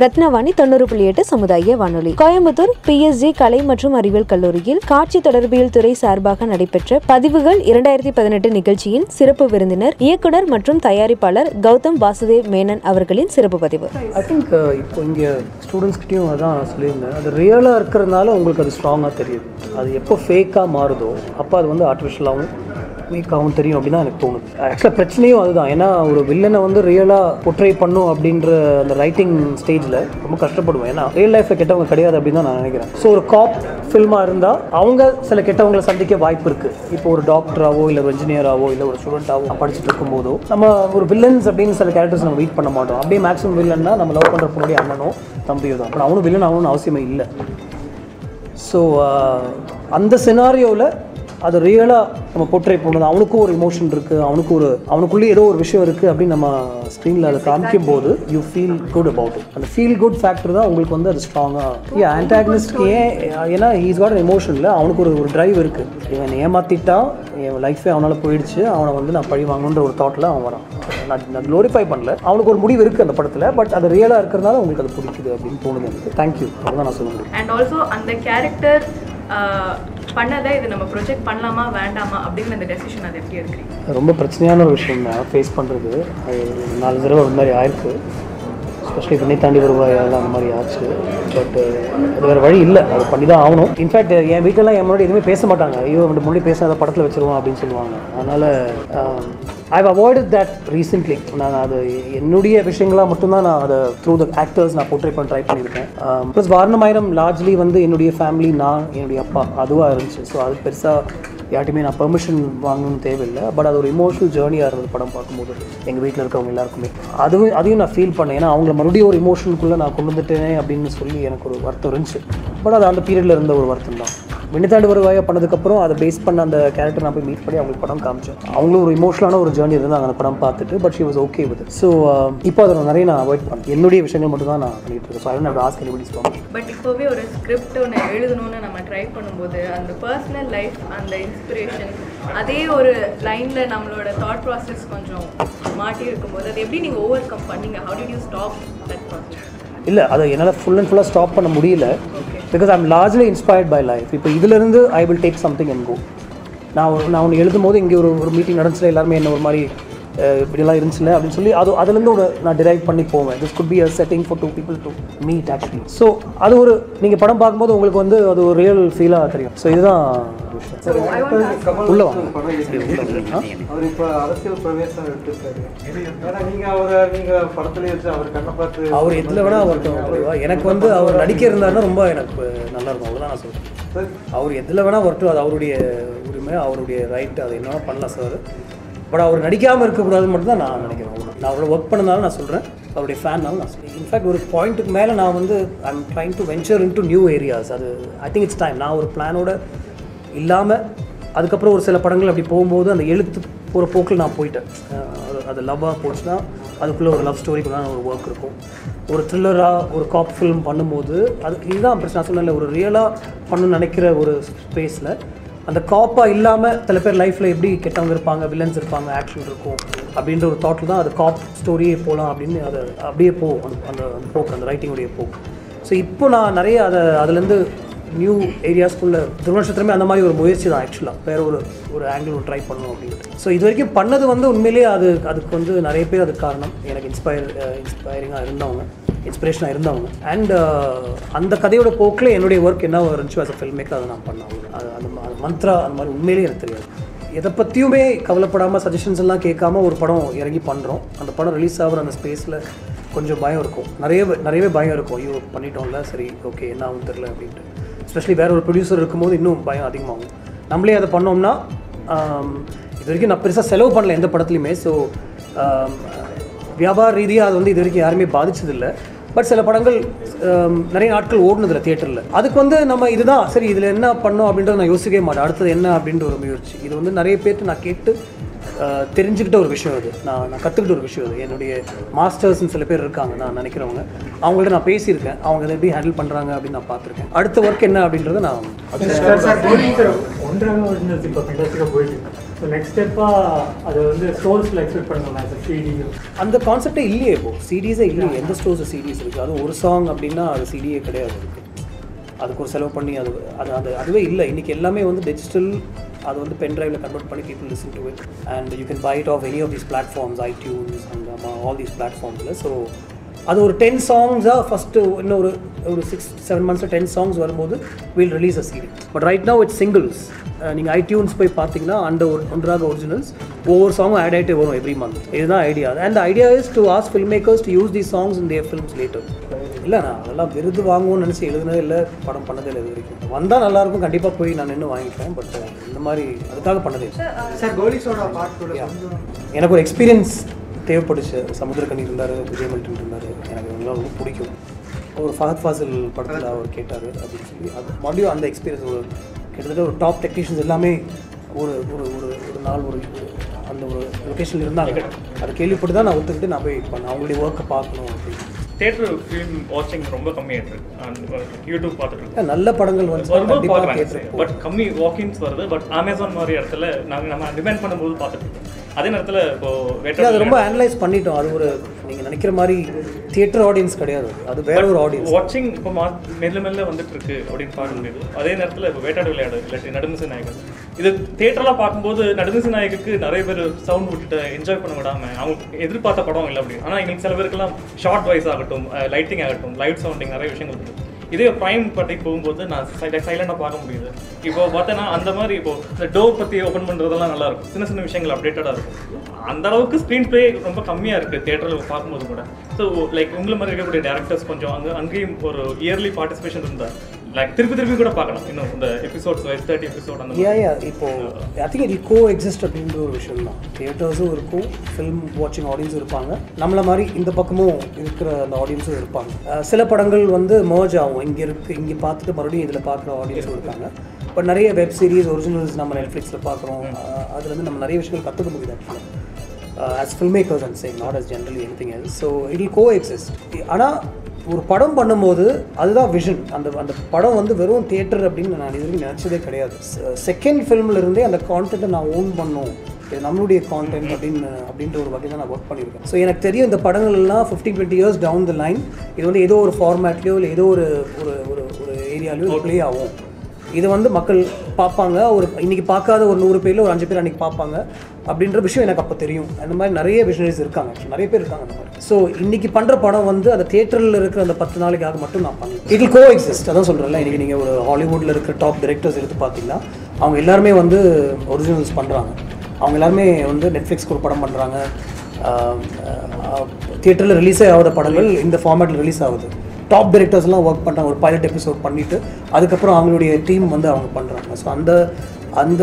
ரத்னவாணி தொண்ணூறு புள்ளி எட்டு சமுதாய வானொலி. கோயம்புத்தூர் பிஎஸ்ஜி கலை மற்றும் அறிவியல் கல்லூரியில் காட்சி தொடர்பியல் துறை சார்பாக நடைபெற்ற பதிவுகள் இரண்டாயிரத்தி பதினெட்டு நிகழ்ச்சியின் சிறப்பு விருந்தினர் இயக்குனர் மற்றும் தயாரிப்பாளர் கௌதம் வாசுதேவ் மேனன் அவர்களின் சிறப்பு பதிவு. ஐ திங்க் uh, இப்போ இங்கே ஸ்டூடெண்ட்ஸ்கிட்டையும் அதான் சொல்லியிருந்தேன். அது ரியலாக இருக்கிறதுனால உங்களுக்கு அது ஸ்ட்ராங்காக தெரியுது. அது எப்போ ஃபேக்காக மாறுதோ அப்போ அது வந்து ஆர்டிஃபிஷியலாகவும் வீக்காகவும் தெரியும் அப்படின்னு தான் எனக்கு தோணுது. ஆக்சுவலாக பிரச்சனையும் அதுதான். ஏன்னா ஒரு வில்லனை வந்து ரியலாக பொட்ரை பண்ணும் அப்படின்ற அந்த ரைட்டிங் ஸ்டேஜில் ரொம்ப கஷ்டப்படுவேன். ஏன்னா ரியல் லைஃப்பில் கெட்டவங்க கிடையாது அப்படின்னு தான் நான் நினைக்கிறேன். ஸோ ஒரு காப் ஃபில்மாக இருந்தால் அவங்க சில கெட்டவங்களை சந்திக்க வாய்ப்பு இருக்குது இப்போ ஒரு டாக்டராவோ இல்லை ஒரு இன்ஜினியராவோ இல்லை ஒரு ஸ்டூடெண்ட்டாவோ படிச்சுட்டு இருக்கும்போதோ நம்ம ஒரு வில்லன்ஸ் அப்படின்னு சில கேரக்டர்ஸ் நம்ம வெயிட் பண்ண மாட்டோம். அப்படியே மேக்ஸிமம் வில்லன்னா நம்ம லவ் பண்ணுற பொண்ணுடைய அண்ணனோ தம்பியோ தான். அப்புறம் அவனும் வில்லன் ஆகணும்னு அவசியமே இல்லை. ஸோ அந்த சினாரியோவில் அது ரியலாக நம்ம போர்ட்ரே பண்ணுறது அவனுக்கும் ஒரு இமோஷன் இருக்குது அவனுக்கு ஒரு அவனுக்குள்ளேயே ஏதோ ஒரு விஷயம் இருக்குது அப்படின்னு நம்ம ஸ்க்ரீனில் அதை காமிக்கும் போது you feel good about it அந்த ஃபீல் குட் ஃபேக்டர் தான் உங்களுக்கு வந்து அது ஸ்ட்ராங்காக ஏன் ஆன்டாக்னிஸ்ட் ஏன் ஏன்னா ஹீஸ் காட் இல்லை அவனுக்கு ஒரு ஒரு டிரைவ் இருக்குது இவன் ஏமாற்றிட்டான் என் லைஃபே அவனால் போயிடுச்சு அவனை வந்து நான் பழி வாங்கணுன்ற ஒரு தாட்டில் அவன் வரான். நான் நான் க்ளோரிஃபை பண்ணல. அவனுக்கு ஒரு முடிவு இருக்குது அந்த படத்தில் பட் அது ரியலாக இருக்கிறதுனால உங்களுக்கு அது பிடிக்குது அப்படின்னு தோணுது எனக்கு. தேங்க்யூ அவ்வளோதான் நான் சொல்ல முடியும். அண்ட் ஆல்சோ அந்த கேரக்டர் பண்ணதை இது நம்ம ப்ரொஜெக்ட் பண்ணலாமா வேண்டாமா அப்படிங்கிற அந்த டெசிஷன் அது எப்படி எடுக்கிறீங்க ரொம்ப பிரச்சனையான ஒரு விஷயம் தான் ஃபேஸ் பண்ணுறது அது நாலு தடவை ஒரு மாதிரி ஆயிருக்கு. ஸ்பெஷலி வினை தாண்டி வருவாயால் அந்த மாதிரி ஆச்சு? பட் அது வேறு வழி இல்லை. அது பண்ணி தான் ஆகணும் இன்ஃபேக்ட் என் வீட்டிலலாம் என் முன்னாடி எதுவுமே பேச மாட்டாங்க. ஐயோ அவன் முன்னாடி பேசாத படத்தில் வச்சுருவான் அப்படின்னு சொல்லுவாங்க. அதனால் ஐ அவாய்டட் தட் ரீசெண்ட்லி நான் அது என்னுடைய விஷயங்களாக மட்டும்தான் நான் அதை த்ரூ த ஆக்டர்ஸ் நான் போர்ட்ரேட் பண்ண ட்ரை பண்ணியிருக்கேன். Um, ப்ளஸ் வாரணமாயிரம் லார்ஜ்லி வந்து என்னுடைய ஃபேமிலி நான் என்னுடைய அப்பா. அதுவாக இருந்துச்சு. ஸோ அது பெருசாக யார்ட்டுமே நான் பெர்மிஷன் வாங்கணும்னு தேவையில்லை. பட் அது ஒரு இமோஷனல் ஜேர்னியாக இருந்தது படம் பார்க்கும்போது. எங்கள் வீட்டில் இருக்கவங்க எல்லாருக்குமே. அதுவும் அதையும் நான் ஃபீல் பண்ணேன். ஏன்னா அவங்கள மறுபடியும் ஒரு இமோஷனுக்குள்ளே நான் கொண்டு வந்துட்டேனே அப்படின்னு சொல்லி எனக்கு ஒரு வருத்தம் இருந்துச்சு. பட் அது அந்த பீரியடில் இருந்த ஒரு வருத்தம் தான் விண்ணித்தாண்டு வருவாயா பண்ணதுக்கப்புறம் அதை பேஸ் பண்ண அந்த கேரக்டர் நான் போய் மீட் பண்ணி அவங்களுக்கு படம் காமிச்சேன். அவங்களும் ஒரு இமோஷனலான ஒரு ஜேர்னி இருந்தாங்க அந்த படம் பார்த்துட்டு but she was okay with so இப்போ அதை நான் நிறைய நான் அவாய்ட் பண்ணேன் என்னுடைய விஷயங்கள் மட்டும் தான் நான் பண்ணிட்டு இருக்கேன். So I don't ask anybody stop but இப்போவே ஒரு ஸ்கிரிப்ட் ஒன்று எழுதணும்னு நம்ம ட்ரை பண்ணும்போது அந்த பர்சனல் லைஃப் அந்த இன்ஸ்பிரேஷன் அதே ஒரு லைனில் நம்மளோட தாட் ப்ராசஸ் கொஞ்சம் மாட்டி இருக்கும்போது அதை எப்படி நீங்கள் ஓவர் கம் பண்ணீங்க? How did you stop that process இல்லை அதை என்னால் ஃபுல் அண்ட் ஃபுல்லாக ஸ்டாப் பண்ண முடியல. Because I'm largely inspired by life இப்போ இதிலிருந்து I will take something and go நான் ஒரு- நான் ஒன்று எழுதும் போது இங்கே ஒரு ஒரு மீட்டிங் நடந்துச்சுல எல்லாருமே என்ன ஒரு மாதிரி இப்படிலாம் இருந்துச்சுல அப்படின்னு சொல்லி அது அதுலேருந்து ஒரு நான் டிரைவ் பண்ணி போவேன். This could be a setting for two people to meet actually so அது ஒரு நீங்கள் படம் பார்க்கும்போது உங்களுக்கு வந்து அது ஒரு ரியல் ஃபீலாக தெரியும். ஸோ இதுதான் விஷயம். உள்ள வாங்க. ஆ? அவர் இப்போ அரசியல் பிரவேசம் எடுத்திருக்காரு அவரை நீங்க படத்துல வச்சு அவர் கண்ணை பார்த்து அவர் எதில் வேணா ஓகேவா எனக்கு வந்து அவர் நடிக்க இருந்தாருன்னா ரொம்ப எனக்கு நல்லா இருக்கும். அவ்வளோதான் நான் சொல்கிறேன் அவர் எதில் வேணா வரட்டும் அது அவருடைய உரிமை அவருடைய ரைட் அது என்ன பண்ணலாம் சார் பட் அவர் நடிக்காமல் இருக்கக்கூடாதுன்னு மட்டும் தான் நான் நினைக்கிறேன். நான் அவ்வளோ ஒர்க் பண்ணனால நான் சொல்கிறேன் அவருடைய ஃபேன்னாலும் நான் சொல்கிறேன் இன்ஃபேக்ட் ஒரு பாயிண்ட்டுக்கு மேலே நான் வந்து I'm trying to venture into new areas அது ஐ திங்க் இட்ஸ் டைம் நான் ஒரு பிளானோட இல்லாமல் அதுக்கப்புறம் ஒரு சில படங்கள் அப்படி போகும்போது அந்த எழுத்து போகிற போக்கில் நான் போயிட்டேன். அது- அது லவ்வாக போச்சுன்னா அதுக்குள்ளே ஒரு லவ் ஸ்டோரிக்குள்ளான ஒரு ஒர்க் இருக்கும். ஒரு த்ரில்லராக ஒரு காப் ஃபிலிம் பண்ணும்போது அது இதுதான் பிரச்சனை. நான் ஒரு ரியலாக பண்ணணும்னு நினைக்கிற ஒரு ஸ்பேஸில் அந்த காப்பாக இல்லாமல் சில பேர் லைஃப்பில் எப்படி கெட்டவங்க இருப்பாங்க வில்லன்ஸ் இருப்பாங்க ஆக்ஷன் இருக்கும் அப்படின்ற ஒரு தாட்டில் தான் அது காப் ஸ்டோரியே போகலாம் அப்படின்னு அதை அப்படியே போகும். அந்த அந்த அந்த போக்கு அந்த ரைட்டிங்குடைய போக்கு. ஸோ இப்போ நான் நிறைய அதை அதுலேருந்து நியூ ஏரியாஸ்க்குள்ள துருவநட்சத்திரமே அந்த மாதிரி ஒரு முயற்சி தான் ஆக்சுவலாக வேறு ஒரு ஒரு ஆங்கிள் ஒன்று ட்ரை பண்ணணும் அப்படின்ட்டு. ஸோ இது வரைக்கும் பண்ணது வந்து உண்மையிலேயே அது அதுக்கு வந்து நிறைய பேர் அதுக்கு காரணம். எனக்கு இன்ஸ்பயர் இன்ஸ்பைரிங்காக இருந்தவங்க. இன்ஸ்பிரேஷனாக இருந்தவங்க. அண்ட் uh, அந்த கதையோட போக்கில் என்னுடைய ஒர்க் என்ன இருந்துச்சோ அஸ் அ ஃபில்ம் மேக்கர் அதை நான் பண்ணேன். அது அந்த மந்த்ரா அந்த மாதிரி உண்மையிலேயே எனக்கு தெரியாது. எதை பற்றியுமே கவலைப்படாமல் சஜஷன்ஸ் எல்லாம் கேட்காம ஒரு படம் இறங்கி பண்ணுறோம் அந்த படம் ரிலீஸ் ஆகிற அந்த ஸ்பேஸில் கொஞ்சம் பயம் இருக்கும். நிறைய நிறையவே பயம் இருக்கும். ஐயோ பண்ணிட்டோம்ல சரி ஓகே என்ன ஆகும் தெரில அப்படின்ட்டு. ஸ்பெஷலி வேறு ஒரு ப்ரொடியூசர் இருக்கும்போது இன்னும் பயம் அதிகமாகும். நம்மளே அதை பண்ணோம்னா இது வரைக்கும் நான் பெருசாக செலவு பண்ணல எந்த படத்துலையுமே. ஸோ வியாபார ரீதியாக அது வந்து இது வரைக்கும் யாருமே பாதிச்சதில்லை. பட் சில படங்கள் நிறைய நாட்கள் ஓடுனதில்ல தியேட்டரில் அதுக்கு வந்து நம்ம இதுதான் சரி இதில் என்ன பண்ணோம் அப்படின்றத நான் யோசிக்கவே மாட்டேன். அடுத்தது என்ன அப்படின்ற ஒரு முயற்சி. இது வந்து நிறைய பேர்ட்டு நான் கேட்டு தெரிஞ்சுக்கிட்ட ஒரு விஷயம் அது. நான் நான் கற்றுக்கிட்ட ஒரு விஷயம் அது. என்னுடைய மாஸ்டர்ஸ்னு சில பேர் இருக்காங்க நான் நினைக்கிறவங்க. அவங்கள்ட்ட நான் பேசியிருக்கேன். அவங்க இதை எப்படி ஹேண்டில் பண்ணுறாங்க அப்படின்னு நான் பார்த்துருக்கேன். அடுத்த ஒர்க் என்ன அப்படின்றத நான் ஸோ நெக்ஸ்ட் ஸ்டெப்பாக அதை வந்து ஸ்டோர்ஸில் எக்ஸ்பெக்ட் பண்ணலாம் சார் சிடி அந்த கான்செப்டே இல்லையே இப்போ. சீரீஸே இல்லையே. எந்த ஸ்டோர்ஸ் சீரீஸ் இருக்குது அதுவும் ஒரு சாங் அப்படின்னா அது சிடியே கிடையாது அதுக்கு. அதுக்கு ஒரு செலவு பண்ணி அது அது அது அதுவே இல்லை. இன்றைக்கி எல்லாமே வந்து டிஜிட்டல் அது வந்து பென் ட்ரைவில் கன்வெர்ட் பண்ணி people listen to it and you can buy it off any of these platforms iTunes and all these பிளாட்ஃபார்ம்ஸில் so அது ஒரு டென் சாங்ஸாக ஃபஸ்ட்டு இன்னும் ஒரு ஒரு சிக்ஸ் செவன் மந்த்ஸில் டென் சாங்ஸ் வரும்போது will release a series but right now it's singles நீங்கள் iTunes போய் பார்த்தீங்கன்னா அந்த ஒரு ஒன்றாக ஒரிஜினல்ஸ் ஒவ்வொரு சாங்கும் ஆட் ஆகிட்டே வரும் எவ்ரி மந்த் இதுதான் idea and idea is to as filmmakers to use the songs in their films later இல்லை நான் அதெல்லாம் விருது வாங்குவோம்னு நினச்சி எழுதுனதே இல்லை படம் பண்ணதே இல்லை இது வரைக்கும். வந்தால் நல்லாயிருக்கும் கண்டிப்பாக போய் நான் நின்று வாங்கிப்பேன் பட் இந்த மாதிரி அதுக்காக பண்ணதே எனக்கு ஒரு எக்ஸ்பீரியன்ஸ் தேவைப்பட்டுச்சு. சமுத்திரக்கனி இருந்தார் விஜய் மில்டன் இருந்தார். எனக்கு இவங்களாம் ரொம்ப பிடிக்கும். ஒரு ஃபஹத் ஃபாசில் படத்தில் அவர் கேட்டார் அப்படின்னு சொல்லி. அது மறுபடியும் அந்த எக்ஸ்பீரியன்ஸ் ஒரு கிட்டத்தட்ட ஒரு டாப் டெக்னீஷியன்ஸ் எல்லாமே ஒரு ஒரு ஒரு ஒரு நாள் ஒரு அந்த ஒரு லொக்கேஷனில் இருந்தாங்க. அதை கேள்விப்பட்டு தான் நான் ஒத்துக்கிட்டு நான் போய் பண்ணேன். அவங்களுடைய ஒர்க்கை பார்க்கணும் அப்படின்னு. தேட்டர் ஃபிலிம் வாட்சிங் ரொம்ப கம்மியாயிட்டு யூடியூப் பார்த்துட்டு நல்ல படங்கள் வந்து பட் கம்மி வாக்கின்ஸ் வருது. பட் அமேசான் மாதிரி இடத்துல நாங்கள் நம்ம டிபெண்ட் பண்ணும்போது பார்த்துட்டு இருக்கோம். அதே நேரத்தில் இப்போ அது ரொம்ப அனலைஸ் பண்ணிட்டோம். அது ஒரு நீங்கள் நினைக்கிற மாதிரி தியேட்டர் ஆடியன்ஸ் கிடையாது. அது வேற ஒரு ஆடியன்ஸ் வாட்சிங் இப்போ மா மெல்ல மெல்ல வந்துட்டு இருக்கு அப்படின்னு பார்க்க முடியுது அதே நேரத்தில் இப்போ வேட்டாடு விளையாடு இல்லாட்டி நடுமிசை நாயகன். இது தேட்டரில் பார்க்கும்போது நடுமிசை நாயகருக்கு நிறைய பேர் சவுண்ட் விட்டுட்டு என்ஜாய் பண்ண விடாம அவங்க எதிர்பார்த்த படம் இல்லை அப்படி. ஆனால் எங்களுக்கு சில பேருக்குலாம் ஷார்ட் வாய்ஸ் ஆகட்டும் லைட்டிங் ஆகட்டும் லைட் சவுண்டிங் நிறைய விஷயங்கள் இருக்கு. இதே ப்ரைம் பட்டைக்கு போகும்போது நான் சைலண்டாக பார்க்க முடியுது. இப்போ பார்த்தேன்னா அந்த மாதிரி இப்போ இந்த டோர் பற்றி ஓப்பன் பண்ணுறதெல்லாம் நல்லா இருக்கும். சின்ன சின்ன விஷயங்கள் அப்டேட்டடாக இருக்கும். அந்த அளவுக்கு ஸ்க்ரீன் ப்ளே ரொம்ப கம்மியாக இருக்குது தேட்டரில் பார்க்கும்போது கூட. ஸோ லைக் உங்களை மாதிரி இருக்கக்கூடிய டேரக்டர்ஸ் கொஞ்சம் அங்கே அங்கேயும் ஒரு இயர்லி பார்ட்டிசிபேஷன் இருந்தால் லைக் திருப்பி திருப்பி கூட பார்க்கலாம். இன்னும் இந்த எபிசோட்ஸ் வைஸ் தேர்ட்டி எபிசோட் அந்த யா யா இப்போ I think it go exist அப்படின்ற ஒரு விஷயம் தான். தியேட்டர்ஸும் இருக்கும் ஃபிலிம் வாட்சிங் ஆடியன்ஸும் இருப்பாங்க. நம்மள மாதிரி இந்த பக்கமும் இருக்கிற அந்த ஆடியன்ஸும் இருப்பாங்க. சில படங்கள் வந்து மர்ஜ் ஆகும். இங்கே இருக்கு இங்கே பார்த்துட்டு மறுபடியும் இதில் பார்க்குற ஆடியன்ஸும் இருக்காங்க. பட் நிறைய வெப் சீரிஸ் ஒரிஜினல்ஸ் நம்ம நெட்ஃப்ளிக்ஸில் பார்க்குறோம். அதுலேருந்து நம்ம நிறைய விஷயங்கள் கற்றுக்க முடியுது ஆக்சுவலாக as filmmakers and change not as generally anything else so it coexist ஆனால் ஒரு படம் பண்ணும்போது அதுதான் விஷன் அந்த அந்த படம் வந்து வெறும் தியேட்டர் அப்படின்னு நான் இது வரைக்கும் நினச்சதே கிடையாது. செகண்ட் ஃபிலிம்ல இருந்தே அந்த கான்டென்ட்டை நான் ஓன் பண்ணும். இது நம்மளுடைய கான்டென்ட் அப்படின்னு அப்படின்ற ஒரு வகையில் நான் ஒர்க் பண்ணியிருக்கேன். ஸோ எனக்கு தெரியும் இந்த படங்கள் எல்லாம் fifteen twenty years down the line இது வந்து ஏதோ ஒரு ஃபார்மேட்லேயோ இல்லை ஏதோ ஒரு ஒரு ஒரு ஒரு ஏரியாலையோ ப்ளே ஆகும். இது வந்து மக்கள் பார்ப்பாங்க. ஒரு இன்னைக்கு பார்க்காத ஒரு நூறு பேர்ல ஒரு அஞ்சு பேர் அன்னைக்கு பார்ப்பாங்க. அப்படின்ற விஷயம் எனக்கு அப்போ தெரியும். அந்த மாதிரி நிறைய விஷனரிஸ் இருக்காங்க. நிறைய பேர் இருக்காங்க அந்த மாதிரி. ஸோ இன்னைக்கு பண்ணுற படம் வந்து அந்த தேட்டரில் இருக்கிற அந்த பத்து நாளைக்காக மட்டும் நான் பண்ணேன் இட் கோ எக்ஸிஸ்ட் அதான் சொல்கிறேன்ல இன்னைக்கு நீங்கள் ஒரு ஹாலிவுட்டில் இருக்கிற டாப் டிரெக்டர்ஸ் எடுத்து பார்த்தீங்கன்னா அவங்க எல்லாருமே வந்து ஒரிஜினல்ஸ் பண்ணுறாங்க அவங்க எல்லாருமே வந்து நெட்ஃப்ளிக்ஸ்க்கு ஒரு படம் பண்ணுறாங்க தியேட்டரில் ரிலீஸே ஆகாத படங்கள் இந்த ஃபார்மேட்டில் ரிலீஸ் ஆகுது. டாப் டைரக்டர்ஸ்லாம் ஒர்க் பண்ணுறாங்க ஒரு பைலட் எபிசோட் பண்ணிவிட்டு அதுக்கப்புறம் அவங்களுடைய டீம் வந்து அவங்க பண்ணுறாங்க ஸோ அந்த அந்த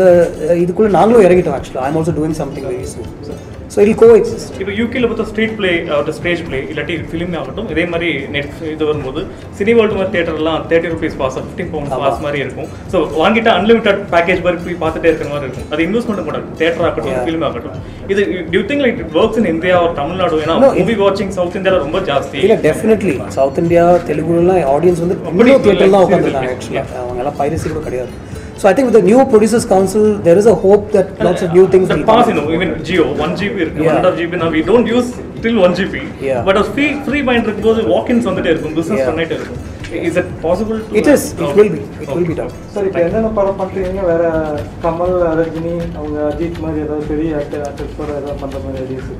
இதுக்குள்ளே நாங்களும் இறங்கிட்டோம் ஆக்சுவலாக I'm also doing something very soon so I'll coexist இப்போ யூகேல பார்த்தா ஸ்ட்ரீட் பிளே ஸ்டேஜ் பிளே இல்லாட்டி ஃபிலிம் ஆகட்டும் இதே மாதிரி நெட் இது வரும்போது சினி வேர்ல்டு மாதிரி தேட்டர்லாம் thirty rupees pass fifteen pound pass மாதிரி இருக்கும். ஸோ வாங்கிட்டு அன்லிமிட்டட் பேக்கேஜ் மாதிரி போய் பார்த்துட்டே இருக்கிற மாதிரி இருக்கும். அது இன்வெஸ்ட்மெண்ட் கூட தேட்டர் ஆகட்டும் ஃபிலிம் ஆகட்டும். இது do you think like it works in India ஒரு தமிழ்நாடு ஏன்னா மூவி வாட்சிங் சவுத் இந்தியாவில் ரொம்ப ஜாஸ்தி. இல்லை டெஃபினெட்லி சவுத் இந்தியா தெலுங்குலாம் ஆடியன்ஸ் வந்து தியேட்டர் தான் உட்காந்துருக்காங்க ஆக்சுவலாக அவங்க எல்லாம் பைரசி கூட கிடையாது. So I think with new producers council there is a hope that lots of new things The pass, you know, even Jio, 1 GB Yeah. 1.5 GB now we don't use till 1 GB. Yeah. But ஒரு free free mind இருக்கும்போது walk-ins வந்துட்டே இருக்கும், business Yeah. பண்ணிட்டே இருக்கும். Is it possible to it is it will be it will be done sir இப்போ என்னென்ன படம் பண்ணுறீங்க வேற கமல் ரஜினி அவங்க அஜித் மாதிரி ஏதாவது பெரிய ஆக்டர் ஆக்டர்ஸ் கூட ஏதாவது பண்ணுற மாதிரி ஐடியாஸ்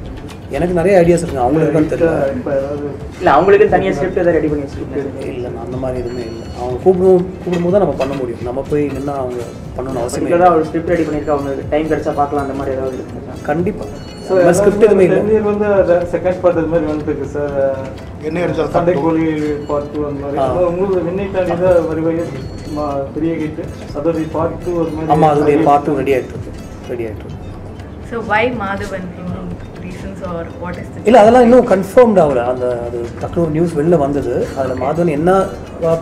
எனக்கு நிறைய ஐடியாஸ் இருக்கு. அவங்களுக்கு இருக்கான்னு தெரியல இப்போ ஏதாவது இல்லை அவங்களுக்கு தனியாக ஸ்கிரிப்ட் எதாவது ரெடி பண்ணி வச்சுருக்கீங்க இல்லை அந்த மாதிரி எதுவுமே இல்லை. அவங்க கூப்பிடும் கூப்பிடும்போது தான் நம்ம பண்ண முடியும். நம்ம போய் நின்னா அவங்க பண்ணணும்னு அவசியம் இல்லை. ஒரு ஸ்கிரிப்ட் ரெடி பண்ணியிருக்கா? அவங்க டைம் கிடைச்சா பார்க்கலாம். அந்த மாதிரி ஏதாவது இருக்குங்களா? கண்டிப்பாக ஸ்கிரிப்ட் எதுவுமே இல்லை. வந்து செகண்ட் பார்ட் மாதிரி வந்துருக்கு சார் என்ன எடுத்தாலும் சண்டை கோழி பார்ட் டூ அந்த மாதிரி. உங்களுக்கு விண்ணை தாண்டி தான் வருவாங்க பெரிய கிட்டு அதோடைய பார்ட் டூ ஒரு மாதிரி ஆமாம் அதோடைய பார்ட்டும் ரெடி ஆகிட்டு இருக்கு. ரெடி ஆகிட்டு இருக்கு. So why Madhavan reasons are what is இல்லை அதெல்லாம் இன்னும் கன்ஃபார்ம்ட் ஆகல அந்த அது டக்குனு ஒரு நியூஸ் வெளில வந்தது. அதில் மாதவன் என்ன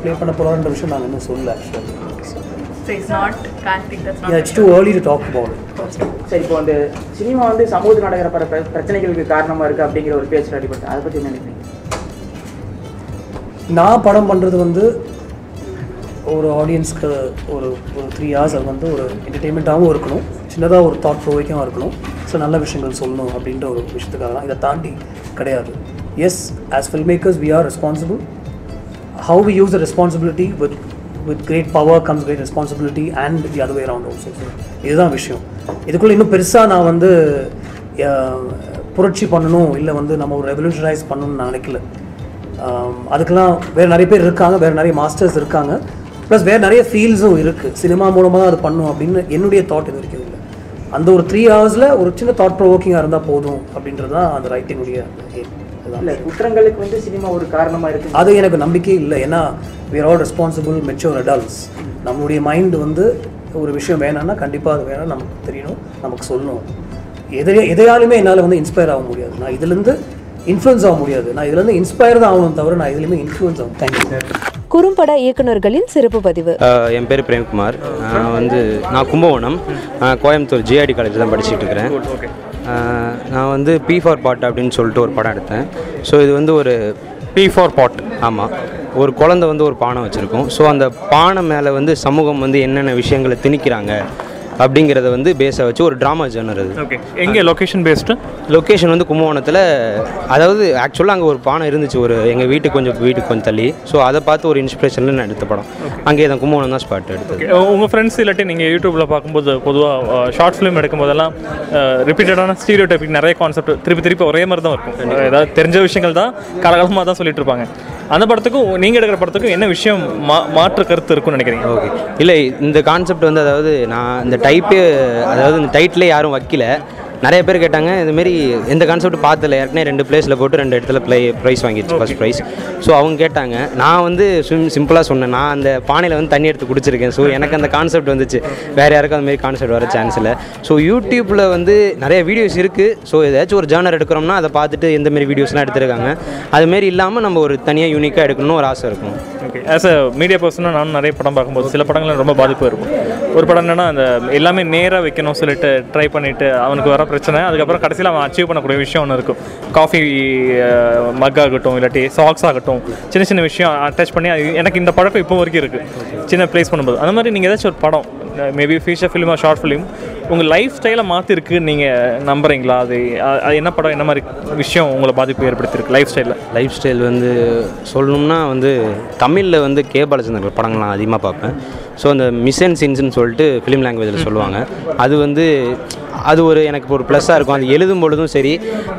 ப்ளே பண்ண போகிறான்ற விஷயம் நாங்கள் இன்னும் சொல்லல it's it's too early to talk about சரி இப்போ வந்து சினிமா வந்து சமூகத்தில் நடக்கிற பிரச்சனைகளுக்கு காரணமாக இருக்குது அப்படிங்கிற ஒரு பேச்சு அடிப்பட்டு அதை பற்றி என்ன நினைக்கிறீங்க? நான் படம் பண்ணுறது வந்து ஒரு ஆடியன்ஸ்க்கு ஒரு ஒரு த்ரீ ஹவர்ஸ் அது வந்து ஒரு என்டர்டெயின்மெண்ட்டாகவும் இருக்கணும். சின்னதாக ஒரு தாட் ப்ரோவைக்காகவும் இருக்கணும். ஸோ நல்ல விஷயங்கள் சொல்லணும் அப்படின்ற ஒரு விஷயத்துக்காக தான் இதை தாண்டி கிடையாது. Yes as filmmakers we are responsible how we use the responsibility with with great power comes great responsibility and the other way around also இதுதான் விஷயம். இதுக்குள்ளே இன்னும் பெருசாக நான் வந்து புரட்சி பண்ணணும் இல்லை வந்து நம்ம ஒரு ரெவல்யூஷனைஸ் பண்ணணும்னு நான் நினைக்கல. அதுக்கெல்லாம் வேறு நிறைய பேர் இருக்காங்க வேறு நிறைய மாஸ்டர்ஸ் இருக்காங்க. ப்ளஸ் வேறு நிறைய ஃபீல்ஸும் இருக்குது சினிமா மூலமாக தான் அது பண்ணும் அப்படின்னு என்னுடைய தாட் இது வரைக்கும் இல்லை. அந்த ஒரு த்ரீ ஹவர்ஸில் ஒரு சின்ன தாட் ப்ரொவோக்கிங்காக இருந்தால் போதும் அப்படின்றது தான் அந்த ரைட்டிங்குடைய இல்லை குற்றங்களுக்கு வந்து சினிமா ஒரு காரணமாக இருக்குது அது எனக்கு நம்பிக்கை இல்லை. ஏன்னா we are all responsible mature adults. நம்மளுடைய மைண்ட் வந்து ஒரு விஷயம் வேணாம்னா கண்டிப்பாக அது வேணாம் நமக்கு தெரியணும் நமக்கு சொல்லணும். எதை எதையாலுமே என்னால் வந்து இன்ஸ்பயர் ஆக முடியாது. நான் இதுலேருந்து இன்ஃப்ளூயன்ஸ் ஆக முடியாது. நான் இதுலேருந்து இன்ஸ்பயர் தான் ஆகணும் தவிர நான் இதுலேயுமே இன்ஃப்ளூயன்ஸ் ஆகும் தேங்க்யூ குறும்பட இயக்குனர்களின் சிறப்பு பதிவு. என் பேர் பிரேம்குமார். நான் வந்து நான் கும்பகோணம். கோயம்புத்தூர் ஜிஆர்டி காலேஜ் தான் படிச்சுட்டு இருக்கிறேன் நான் வந்து பி ஃபார் பாட் அப்படின்னு சொல்லிட்டு ஒரு படம் எடுத்தேன். ஸோ இது வந்து ஒரு பி ஃபார் பாட் ஆமாம் ஒரு குழந்தை வந்து ஒரு பானை வச்சுருக்கோம். ஸோ அந்த பானை மேலே வந்து சமூகம் வந்து என்னென்ன விஷயங்களை திணிக்கிறாங்க அப்படிங்கிறத வந்து பேஸை வச்சு ஒரு ட்ராமா ஜேர்னர் அது. ஓகே எங்கே லொகேஷன் பேஸ்டு லொக்கேஷன் வந்து கும்பகோணத்தில் அதாவது ஆக்சுவலாக அங்கே ஒரு பானை இருந்துச்சு ஒரு எங்கள் வீட்டுக்கு கொஞ்சம் வீட்டுக்கு கொஞ்சம் தள்ளி. ஸோ அதை பார்த்து ஒரு இன்ஸ்பிரேஷனில் நான் எடுத்த படம். அங்கே தான் கும்பகோணம் தான் ஸ்பாட் எடுத்தது. உங்கள் ஃப்ரெண்ட்ஸ் இல்லாட்டி நீங்கள் யூடியூப்பில் பார்க்கும்போது பொதுவாக ஷார்ட் ஃபிலிம் எடுக்கும்போதெல்லாம் ரிப்பீட்டடான ஸ்டீரியோ டைப்பிக் நிறைய கான்செப்ட் திருப்பி திருப்பி ஒரே மாதிரி தான் இருக்கும் ஏதாவது தெரிஞ்ச விஷயங்கள் தான் காலகாலமாக தான் சொல்லிட்டு இருப்பாங்க. அந்த படத்துக்கும் நீங்கள் எடுக்கிற படத்துக்கும் என்ன விஷயம் மா மாற்று கருத்து இருக்கும்னு நினைக்கிறீங்க? ஓகே. இல்லை இந்த கான்செப்ட் வந்து அதாவது நான் இந்த டைப்பே அதாவது இந்த டைட்டிலே யாரும் வைக்கல. நிறைய பேர் கேட்டாங்க இதுமாரி எந்த கான்செப்ட் பார்த்தல ஏற்கனவே ரெண்டு பிளேஸில் போட்டு ரெண்டு இடத்துல ப்ளே ப்ரைஸ் வாங்கிடுச்சு ஃபஸ்ட் ப்ரைஸ் ஸோ அவங்க கேட்டாங்க நான் வந்து சிம் சிம்பிளாக சொன்னேன் நான் அந்த பானையில் வந்து தண்ணி எடுத்து குடிச்சிருக்கேன். ஸோ எனக்கு அந்த கான்செப்ட் வந்துச்சு. வேறு யாருக்கும் அந்த மாதிரி கான்செப்ட் வர சான்ஸ் இல்லை. ஸோ யூடியூப்பில் வந்து நிறைய வீடியோஸ் இருக்குது ஸோ ஏதாச்சும் ஒரு ஜேர்னர் எடுக்கிறோம்னா அதை பார்த்துட்டு எந்த மாதிரி வீடியோஸ்லாம் எடுத்திருக்காங்க. அதுமாரி இல்லாமல் நம்ம ஒரு தனியாக யூனிக்காக எடுக்கணும்னு ஒரு ஆசை இருக்கும். ஓகே ஆஸ் அ மீடியா பர்சனாக நானும் நிறைய படம் பார்க்கும்போது சில படங்களில் ரொம்ப பாதிப்பு இருக்கும். ஒரு படம் என்னென்னா அந்த எல்லாமே நேராக வைக்கணும் சொல்லிட்டு ட்ரை பண்ணிவிட்டு அவனுக்கு வர பிரச்சனை. அதுக்கப்புறம் கடைசியில் அவன் அச்சீவ் பண்ணக்கூடிய விஷயம் ஒன்று இருக்கும். காஃபி மக் ஆகட்டும் இல்லாட்டி சாக்ஸ் ஆகட்டும் சின்ன சின்ன விஷயம் அட்டாச் பண்ணி அது எனக்கு இந்த பழக்கம் இப்போ வரைக்கும் இருக்குது சின்ன ப்ளேஸ் பண்ணும்போது. அந்த மாதிரி நீங்கள் ஏதாச்சும் ஒரு படம் மேபி ஃபியூச்சர் ஃபிலிமா ஷார்ட் ஃபிலிம் உங்கள் லைஃப் ஸ்டைலை மாற்றிருக்கு நீங்கள் நம்புறீங்களா? அது அது என்ன படம் என்ன மாதிரி விஷயம் உங்களை பாதிப்பு ஏற்படுத்தியிருக்கு லைஃப் ஸ்டைலில் லைஃப் ஸ்டைல் வந்து சொல்லணும்னா வந்து தமிழில் வந்து கே பாலிஜந்தன் படங்கள் நான் அதிகமாக பார்ப்பேன். ஸோ அந்த மிஸ் அண்ட் சீன்ஸ்னு சொல்லிட்டு ஃபிலிம் லாங்குவேஜில் சொல்லுவாங்க. அது வந்து அது ஒரு எனக்கு ஒரு ப்ளஸ்ஸாக இருக்கும். அது எழுதும் பொழுதும் சரி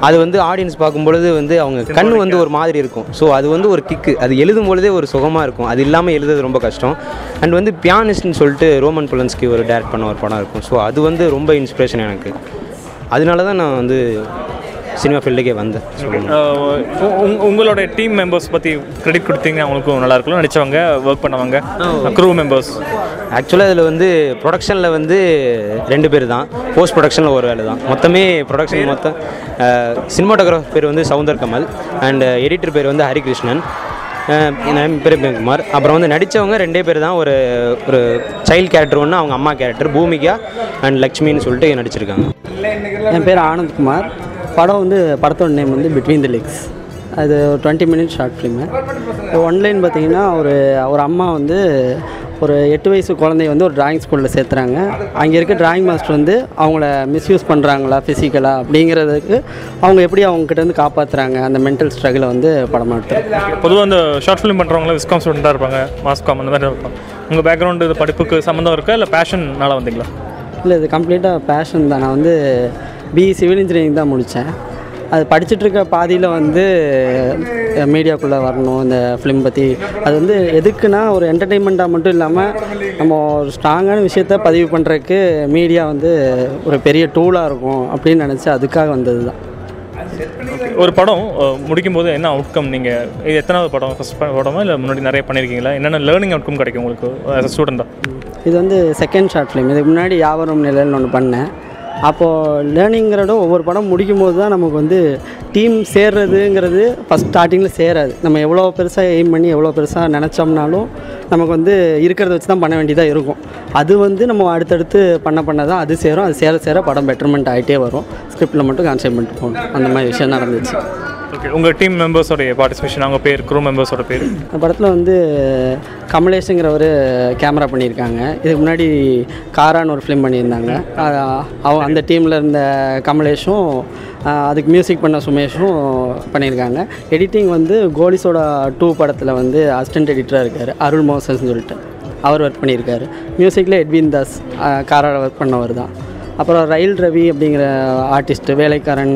அது வந்து ஆடியன்ஸ் பார்க்கும் பொழுது வந்து அவங்க கண் வந்து ஒரு மாதிரி இருக்கும். ஸோ அது வந்து ஒரு கிக்கு அது எழுதும் பொழுதே ஒரு சுகமாக இருக்கும். அது இல்லாமல் எழுதுறது ரொம்ப கஷ்டம். அண்ட் வந்து பியானிஸ்ட்னு சொல்லிட்டு ரோமன் புலன்ஸ்கி ஒரு டேரக்ட் பண்ண ஒரு படம் இருக்கும். ஸோ அது வந்து ரொம்ப இன்ஸ்பிரேஷன் எனக்கு. அதனால தான் நான் வந்து சினிமா ஃபீல்டுக்கே வந்தேன். உங்களோட டீம் மெம்பர்ஸ் பற்றி கிரெடிட் கொடுத்தீங்கன்னா அவங்களுக்கும் நல்லா இருக்கும் நடிச்சவங்க ஒர்க் பண்ணவங்க க்ரூ மெம்பர்ஸ் ஆக்சுவலாக இதில் வந்து ப்ரொடக்ஷனில் வந்து ரெண்டு பேர் தான். போஸ்ட் ப்ரொடக்ஷனில் ஒரு வேலை தான். மொத்தமே ப்ரொடக்ஷன் மொத்தம் சினிமாட்டோகிராஃபர் பேர் வந்து சவுந்தர் கமல் அண்ட் எடிட்டர் பேர் வந்து ஹரிகிருஷ்ணன். அஹ் என் பேர் குமார் அப்புறம் வந்து நடித்தவங்க ரெண்டே பேர் தான். ஒரு ஒரு சைல்ட் கேரக்டர் ஒன்று அவங்க அம்மா கேரக்டர் பூமிகா அண்ட் லக்ஷ்மின்னு சொல்லிட்டு நடிச்சிருக்காங்க. என் பேர் ஆனந்த்குமார். படம் வந்து படத்தோட நேம் வந்து பிட்வீன் தி லெக்ஸ் அது ஒரு twenty minutes short film online பார்த்தீங்கன்னா ஒரு ஒரு அம்மா வந்து ஒரு எட்டு வயசு குழந்தைய வந்து ஒரு டிராயிங் ஸ்கூலில் சேர்த்துறாங்க. அங்கே இருக்க டிராயிங் மாஸ்டர் வந்து அவங்கள மிஸ்யூஸ் பண்ணுறாங்களா ஃபிசிக்கலாக அப்படிங்கிறதுக்கு அவங்க எப்படி அவங்ககிட்ட இருந்து காப்பாற்றுறாங்க அந்த மென்டல் ஸ்ட்ரகிளை வந்து படமாக எடுத்துருக்காங்க பொதுவாக அந்த ஷார்ட் ஃபிலிம் பண்ணுறவங்கள விஸ்காம் ஸ்டூடெண்ட்டாக இருப்பாங்க மாஸ்காம் அந்த மாதிரி இருப்பாங்க. உங்கள் பேக்ரவுண்டு படிப்புக்கு சம்மந்தம் இருக்கா? இல்லை பேஷன்னால வந்தீங்களா? இல்லை இது கம்ப்ளீட்டாக பேஷன் தான். நான் வந்து பிஇ சிவில் இன்ஜினியரிங் தான் முடித்தேன். அது படிச்சுட்டு இருக்க பாதியில் வந்து மீடியாக்குள்ளே வரணும் இந்த ஃபிலிம் பற்றி அது வந்து எதுக்குன்னா ஒரு என்டர்டெயின்மெண்ட்டாக மட்டும் இல்லாமல் நம்ம ஒரு ஸ்ட்ராங்கான விஷயத்த பதிவு பண்ணுறதுக்கு மீடியா வந்து ஒரு பெரிய டூலாக இருக்கும் அப்படின்னு நினச்சி அதுக்காக வந்தது தான். ஒரு படம் முடிக்கும் போது என்ன அவுட்கம் நீங்கள் இது எத்தனாவது படம்? ஃபஸ்ட் படமா? இல்லை முன்னாடி நிறைய பண்ணியிருக்கீங்களா என்னென்ன லேர்னிங் அவுட்கம் கிடைக்கும் உங்களுக்கு ஸ்டூடெண்ட்டாக இது வந்து செகண்ட் ஷார்ட் ஃபிலிம் இதுக்கு முன்னாடி யாவரும் நிலைன்னு ஒன்று பண்ணேன். அப்போது லேர்னிங்கிறதும் ஒவ்வொரு படம் முடிக்கும் போது தான் நமக்கு வந்து டீம் சேர்றதுங்கிறது ஃபஸ்ட் ஸ்டார்டிங்கில் சேராது. நம்ம எவ்வளோ பெருசாக எய்ம் பண்ணி எவ்வளோ பெருசாக நினச்சோம்னாலும் நமக்கு வந்து இருக்கிறத வச்சு தான் பண்ண வேண்டியதாக இருக்கும். அது வந்து நம்ம அடுத்தடுத்து பண்ண பண்ண தான் அது சேரும். அது சேர சேர படம் பெட்டர்மெண்ட் ஆகிட்டே வரும். ஸ்கிரிப்டில் மட்டும் கான்சென்ட் போகணும். அந்த மாதிரி விஷயம் நடந்துச்சு. ஓகே உங்கள் டீம் மெம்பர்ஸோடைய பார்ட்டிசிபேஷன் அவங்க பேர் க்ரூ மெம்பர்ஸோட பேர்? இந்த படத்தில் வந்து கமலேஷுங்கிறவர் கேமரா பண்ணியிருக்காங்க. இதுக்கு முன்னாடி காரான்னு ஒரு ஃபிலிம் பண்ணியிருந்தாங்க. அவ அந்த டீமில் இருந்த கமலேஷும் அதுக்கு மியூசிக் பண்ண சுமேஷும் பண்ணியிருக்காங்க. எடிட்டிங் வந்து கோலிஸோட டூ படத்தில் வந்து அசிஸ்டன்ட் எடிட்டராக இருக்கார். அருள் மோசஸ்ன்னு சொல்லிட்டு. அவர் ஒர்க் பண்ணியிருக்காரு. மியூசிக்கில் எட்வின் தாஸ் காராவில் ஒர்க் பண்ணவர் தான் அப்புறம் ரயில் ரவி அப்படிங்கிற ஆர்டிஸ்ட்டு வேலைக்காரன்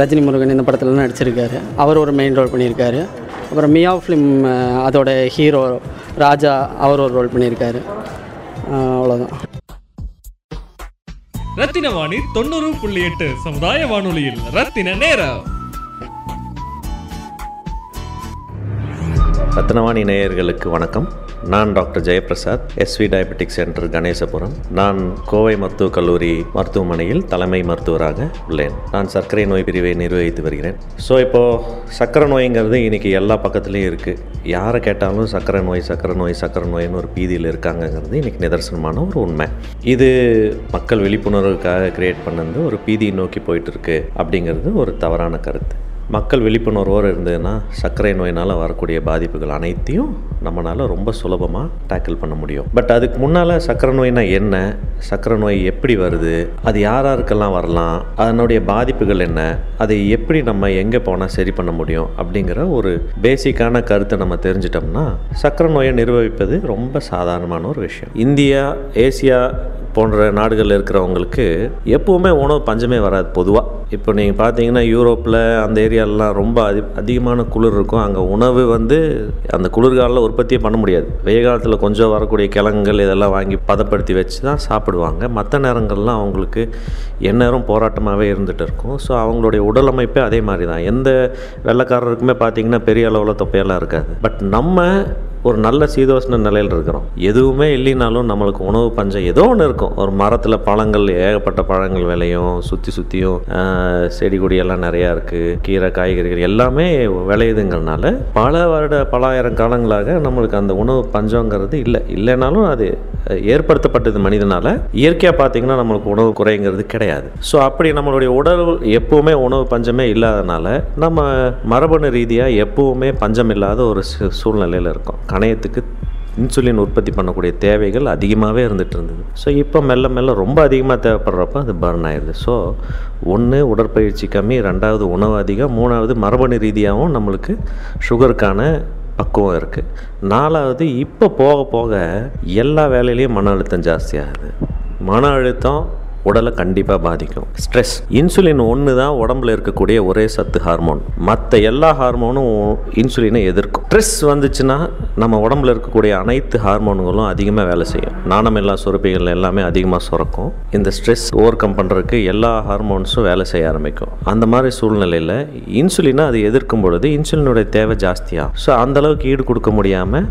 ரஜினி முருகன் இந்த படத்துலலாம் நடிச்சிருக்காரு. அவர் ஒரு மெயின் ரோல் பண்ணியிருக்காரு. அப்புறம் மியா ஃபிலிம் அதோட ஹீரோ ராஜா அவர் ஒரு ரோல் பண்ணியிருக்காரு. அவ்வளோதான் ரத்தின வாணி தொண்ணூறு புள்ளி எட்டு சமுதாய வானொலியில் ரத்தின நேரம். ரத்னவாணி நேயர்களுக்கு வணக்கம். நான் doctor Jayaprasad SV diabetic centre Ganesapuram. நான் கோவை மருத்துவக் கல்லூரி மருத்துவமனையில் தலைமை மருத்துவராக உள்ளேன். நான் சர்க்கரை நோய் பிரிவை நிர்வகித்து வருகிறேன். ஸோ இப்போது சர்க்கரை நோய்ங்கிறது இன்றைக்கி எல்லா பக்கத்துலேயும் இருக்குது யாரை கேட்டாலும் சர்க்கரை நோய் சர்க்கரை நோய் சர்க்கரை நோயின்னு ஒரு பீதியில் இருக்காங்கங்கிறது இன்றைக்கி நிதர்சனமான ஒரு உண்மை. இது மக்கள் விழிப்புணர்வுக்காக கிரியேட் பண்ணது ஒரு பீதியை நோக்கி போயிட்டுருக்கு அப்படிங்கிறது ஒரு தவறான கருத்து. மக்கள் விழிப்புணர்வோடு இருந்ததுன்னா சர்க்கரை நோயினால் வரக்கூடிய பாதிப்புகள் அனைத்தையும் நம்மளால் ரொம்ப சுலபமாக டேக்கிள் பண்ண முடியும். பட் அதுக்கு முன்னால் சர்க்கரை நோய்னா என்ன? சர்க்கரை நோய் எப்படி வருது? அது யார் யாருக்கெல்லாம் வரலாம்? அதனுடைய பாதிப்புகள் என்ன? அதை எப்படி நம்ம எங்கே போனால் சரி பண்ண முடியும்? அப்படிங்கிற ஒரு பேசிக்கான கருத்தை நம்ம தெரிஞ்சிட்டோம்னா சர்க்கரை நோயை நிர்வகிப்பது ரொம்ப சாதாரணமான ஒரு விஷயம். இந்தியா ஏசியா போன்ற நாடுகளில் இருக்கிறவங்களுக்கு எப்போவுமே உணவு பஞ்சமே வராது பொதுவாக இப்போ நீங்கள் பார்த்தீங்கன்னா யூரோப்பில் அந்த ஏரியாலலாம் ரொம்ப அதி அதிகமான குளிர் இருக்கும். அங்கே உணவு வந்து அந்த குளிர்காலில் உற்பத்தியே பண்ண முடியாது. வெய்ய காலத்தில் கொஞ்சம் வரக்கூடிய கிழங்குகள் இதெல்லாம் வாங்கி பதப்படுத்தி வச்சு தான் சாப்பிடுவாங்க. மற்ற நேரங்கள்லாம் அவங்களுக்கு எந்நேரம் போராட்டமாகவே இருந்துகிட்டு இருக்கும். ஸோ அவங்களுடைய உடல் அமைப்பே அதே மாதிரி தான் எந்த வெள்ளைக்காரருக்குமே பார்த்தீங்கன்னா பெரிய அளவில் தொப்பையெல்லாம் இருக்காது. பட் நம்ம ஒரு நல்ல சீதோஷ்ண நிலையில் இருக்கிறோம். எதுவுமே இல்லைனாலும் நம்மளுக்கு உணவு பஞ்சம் ஏதோ ஒன்று இருக்கும். ஒரு மரத்தில் பழங்கள் ஏகப்பட்ட பழங்கள் விளையும். சுற்றி சுற்றியும் செடி கொடியெல்லாம் நிறையா இருக்குது கீரை காய்கறிகள் எல்லாமே விளையுதுங்கிறனால பல வருட பல ஆயிரம் காலங்களாக நம்மளுக்கு அந்த உணவு பஞ்சங்கிறது இல்லை. இல்லைனாலும் அது ஏற்படுத்தப்பட்டது மனிதனால். இயற்கையாக பார்த்தீங்கன்னா நம்மளுக்கு உணவு குறைங்கிறது கிடையாது. ஸோ அப்படி நம்மளுடைய உடல் எப்போவுமே உணவு பஞ்சமே இல்லாதனால நம்ம மரபணு ரீதியாக எப்போவுமே பஞ்சம் இல்லாத ஒரு சூழ்நிலையில் இருக்கோம். கணையத்துக்கு இன்சுலின் உற்பத்தி பண்ணக்கூடிய தேவைகள் அதிகமாகவே இருந்துகிட்டு இருந்தது. ஸோ இப்போ மெல்ல மெல்ல ரொம்ப அதிகமாக தேவைப்படுறப்ப அது பர்ன் ஆயிடுது ஸோ ஒன்று உடற்பயிற்சி கம்மி ரெண்டாவது உணவு அதிகம் மூணாவது மரபணு ரீதியாகவும் நம்மளுக்கு சுகருக்கான பக்குவம் இருக்குது நாலாவது இப்போ போக போக எல்லா வேலையிலையும் மன அழுத்தம் ஜாஸ்தியாகுது மன அழுத்தம் உடலை கண்டிப்பாக பாதிக்கும். ஸ்ட்ரெஸ் இன்சுலின் ஒன்று தான் உடம்புல இருக்கக்கூடிய ஒரே சத்து ஹார்மோன் மற்ற எல்லா ஹார்மோனும் இன்சுலினை எதிர்க்கும். ஸ்ட்ரெஸ் வந்துச்சுன்னா நம்ம உடம்புல இருக்கக்கூடிய அனைத்து ஹார்மோன்களும் அதிகமாக வேலை செய்யும். நாணம் எல்லா சுரப்பிகள் எல்லாமே அதிகமாக சுரக்கும். இந்த ஸ்ட்ரெஸ் ஓவர் கம் பண்ணுறதுக்கு எல்லா ஹார்மோன்ஸும் வேலை செய்ய ஆரம்பிக்கும். அந்த மாதிரி சூழ்நிலையில் இன்சுலினை அது எதிர்க்கும் பொழுது இன்சுலினுடைய தேவை ஜாஸ்தியாகும். ஸோ அந்தளவுக்கு ஈடு கொடுக்க முடியாமல்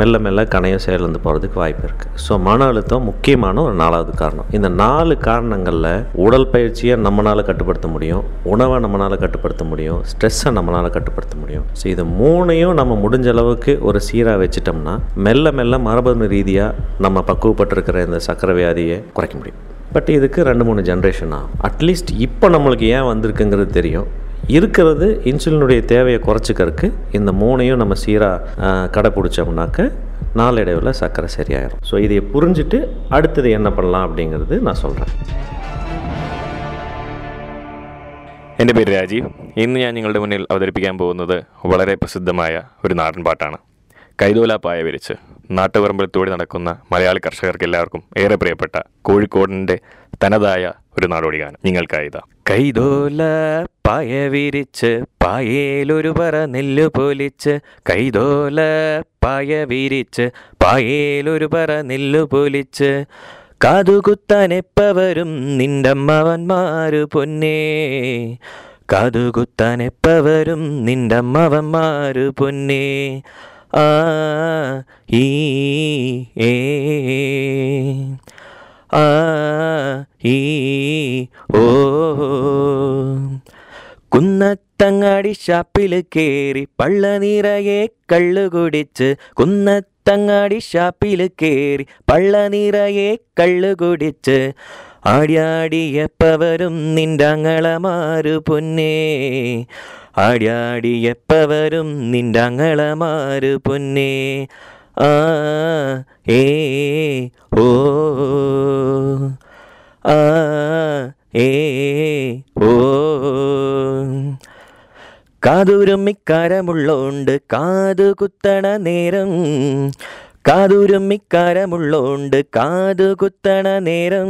மெல்ல மெல்ல கணையம் செயலிருந்து போகிறதுக்கு வாய்ப்பு இருக்குது ஸோ மன அழுத்தம் முக்கியமான ஒரு நாலாவது காரணம். இந்த நாலு காரணங்களில் உடல் பயிற்சியை நம்மளால் கட்டுப்படுத்த முடியும் உணவை நம்மளால் கட்டுப்படுத்த முடியும் ஸ்ட்ரெஸ்ஸை நம்மளால் கட்டுப்படுத்த முடியும். ஸோ இது மூணையும் நம்ம முடிஞ்ச அளவுக்கு ஒரு சீராக வச்சுட்டோம்னா மெல்ல மெல்ல மரபணு ரீதியாக நம்ம பக்குவப்பட்டிருக்கிற இந்த சக்கரை வியாதியை குறைக்க முடியும். பட் இதுக்கு ரெண்டு மூணு ஜென்ரேஷன் ஆகும். அட்லீஸ்ட் இப்போ நம்மளுக்கு ஏன் வந்திருக்குங்கிறது தெரியும். இருக்கிறது இன்சுலினுடைய தேவையை குறைச்சிக்கிறதுக்கு இந்த மூணையும் நம்ம சீராக கடைப்பிடிச்சோம்னாக்க நாளடைவில் சர்க்கரை சரியாயிரும் ஸோ இதை புரிஞ்சுட்டு அடுத்தது என்ன பண்ணலாம் அப்படிங்கிறது நான் சொல்கிறேன் എൻ്റെ പേര് രാജീവ് ഇന്ന് ഞാൻ നിങ്ങളുടെ മുന്നിൽ അവതരിപ്പിക്കാൻ പോകുന്നത് വളരെ പ്രസിദ്ധമായ ഒരു നാടൻ പാട്ടാണ് കൈതോലാപ്പായ വിരിച്ച് നാട്ടുപറമ്പിലത്തൂടെ നടക്കുന്ന മലയാളി കർഷകർക്ക് എല്ലാവർക്കും ഏറെ പ്രിയപ്പെട്ട കോഴിക്കോടിൻ്റെ തനതായ ഒരു നാടോടി ഗാനം. നിങ്ങൾക്കായി കൈതോല പായ വിരിച്ച് പായേലൊരു പറ നെല്ല് പൊലിച്ച്. കൈതോല പായ വിരിച്ച് പായേലൊരു പറ നെല്ല് പൊലിച്ച്. കാതുകുത്താനെപ്പവരും എപ്പവരും നിന്റമ്മവന്മാര് പൊന്നേ. കാതുകുത്താനെപ്പവരും എപ്പവരും നിന്റമ്മവന്മാര് പൊന്നേ. ആ ഈ ഏ ആ ഈ ഓ കുന്നത്തങ്ങാടി ഷാപ്പിൽ കേറി പള്ള നിറയെ കള്ളു കുടിച്ച് കുന്നത്തങ്ങാടി ഷാപ്പിൽ കേറി പള്ള നിറയെ കള്ളു കുടിച്ച് ആടിയാടിയപ്പവരും നിന്റങ്ങളമാരു പൊന്നേ. ആടിയാടിയപ്പവരും നിന്റങ്ങളമാരു പൊന്നേ. ആ ഏ ഓ ആ ഏ ഓ. കാതുരുമ്മിക്കാരമുള്ളോണ്ട് കാതു കുത്തണ നേരം. കാതുരുമ്മിക്കാരമുള്ളോണ്ട് കാതു കുത്തണ നേരം.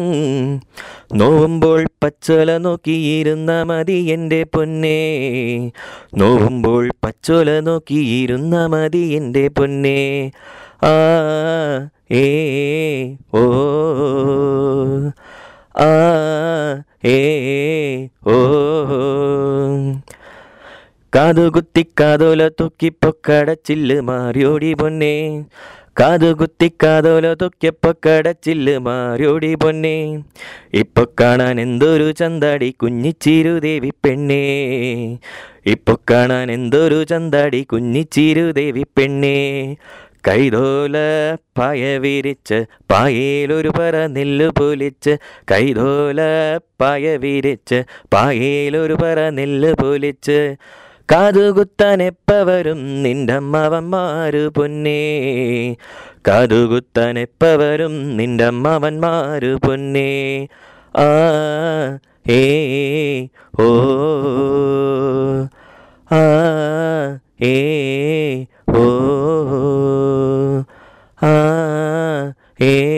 നോവുമ്പോൾ പച്ചൊല നോക്കിയിരുന്ന മതി എന്റെ പൊന്നേ. നോവുമ്പോൾ പച്ചൊല നോക്കിയിരുന്ന മതി എന്റെ പൊന്നേ. ആ ഏ ഓ ആ ഏ ഓ. കാതുകുത്തി കാതോല തൂക്കിപ്പൊക്കടച്ചില്ല് മാറിയോടി പൊന്നേ. കാതുകുത്തി കാതോല തൂക്കിയപ്പൊക്കടച്ചില്ല് മാറിയോടി പൊന്നെ. ഇപ്പൊ കാണാൻ എന്തൊരു ചന്താടി കുഞ്ഞിച്ചിരുദേവി പെണ്ണേ. ഇപ്പൊ കാണാൻ എന്തൊരു ചന്താടി കുഞ്ഞിച്ചിരുദേവി പെണ്ണേ. കൈതോല പായ വിരിച്ച് പായയിലൊരു പറ നെല്ല് പൊലിച്ച്. കൈതോല പായ വിരിച്ച് പായയിലൊരു പറ നെല്ല് പൊലിച്ച്. കാതുകുത്താൻ എപ്പവരും നിന്റമ്മവന്മാര് പൊന്നേ. കാതുകുത്താൻ എപ്പവരും നിന്റമ്മവന്മാര് പൊന്നേ. ആ ഏ ഓ ആ ഏ ഓ ആ ഏ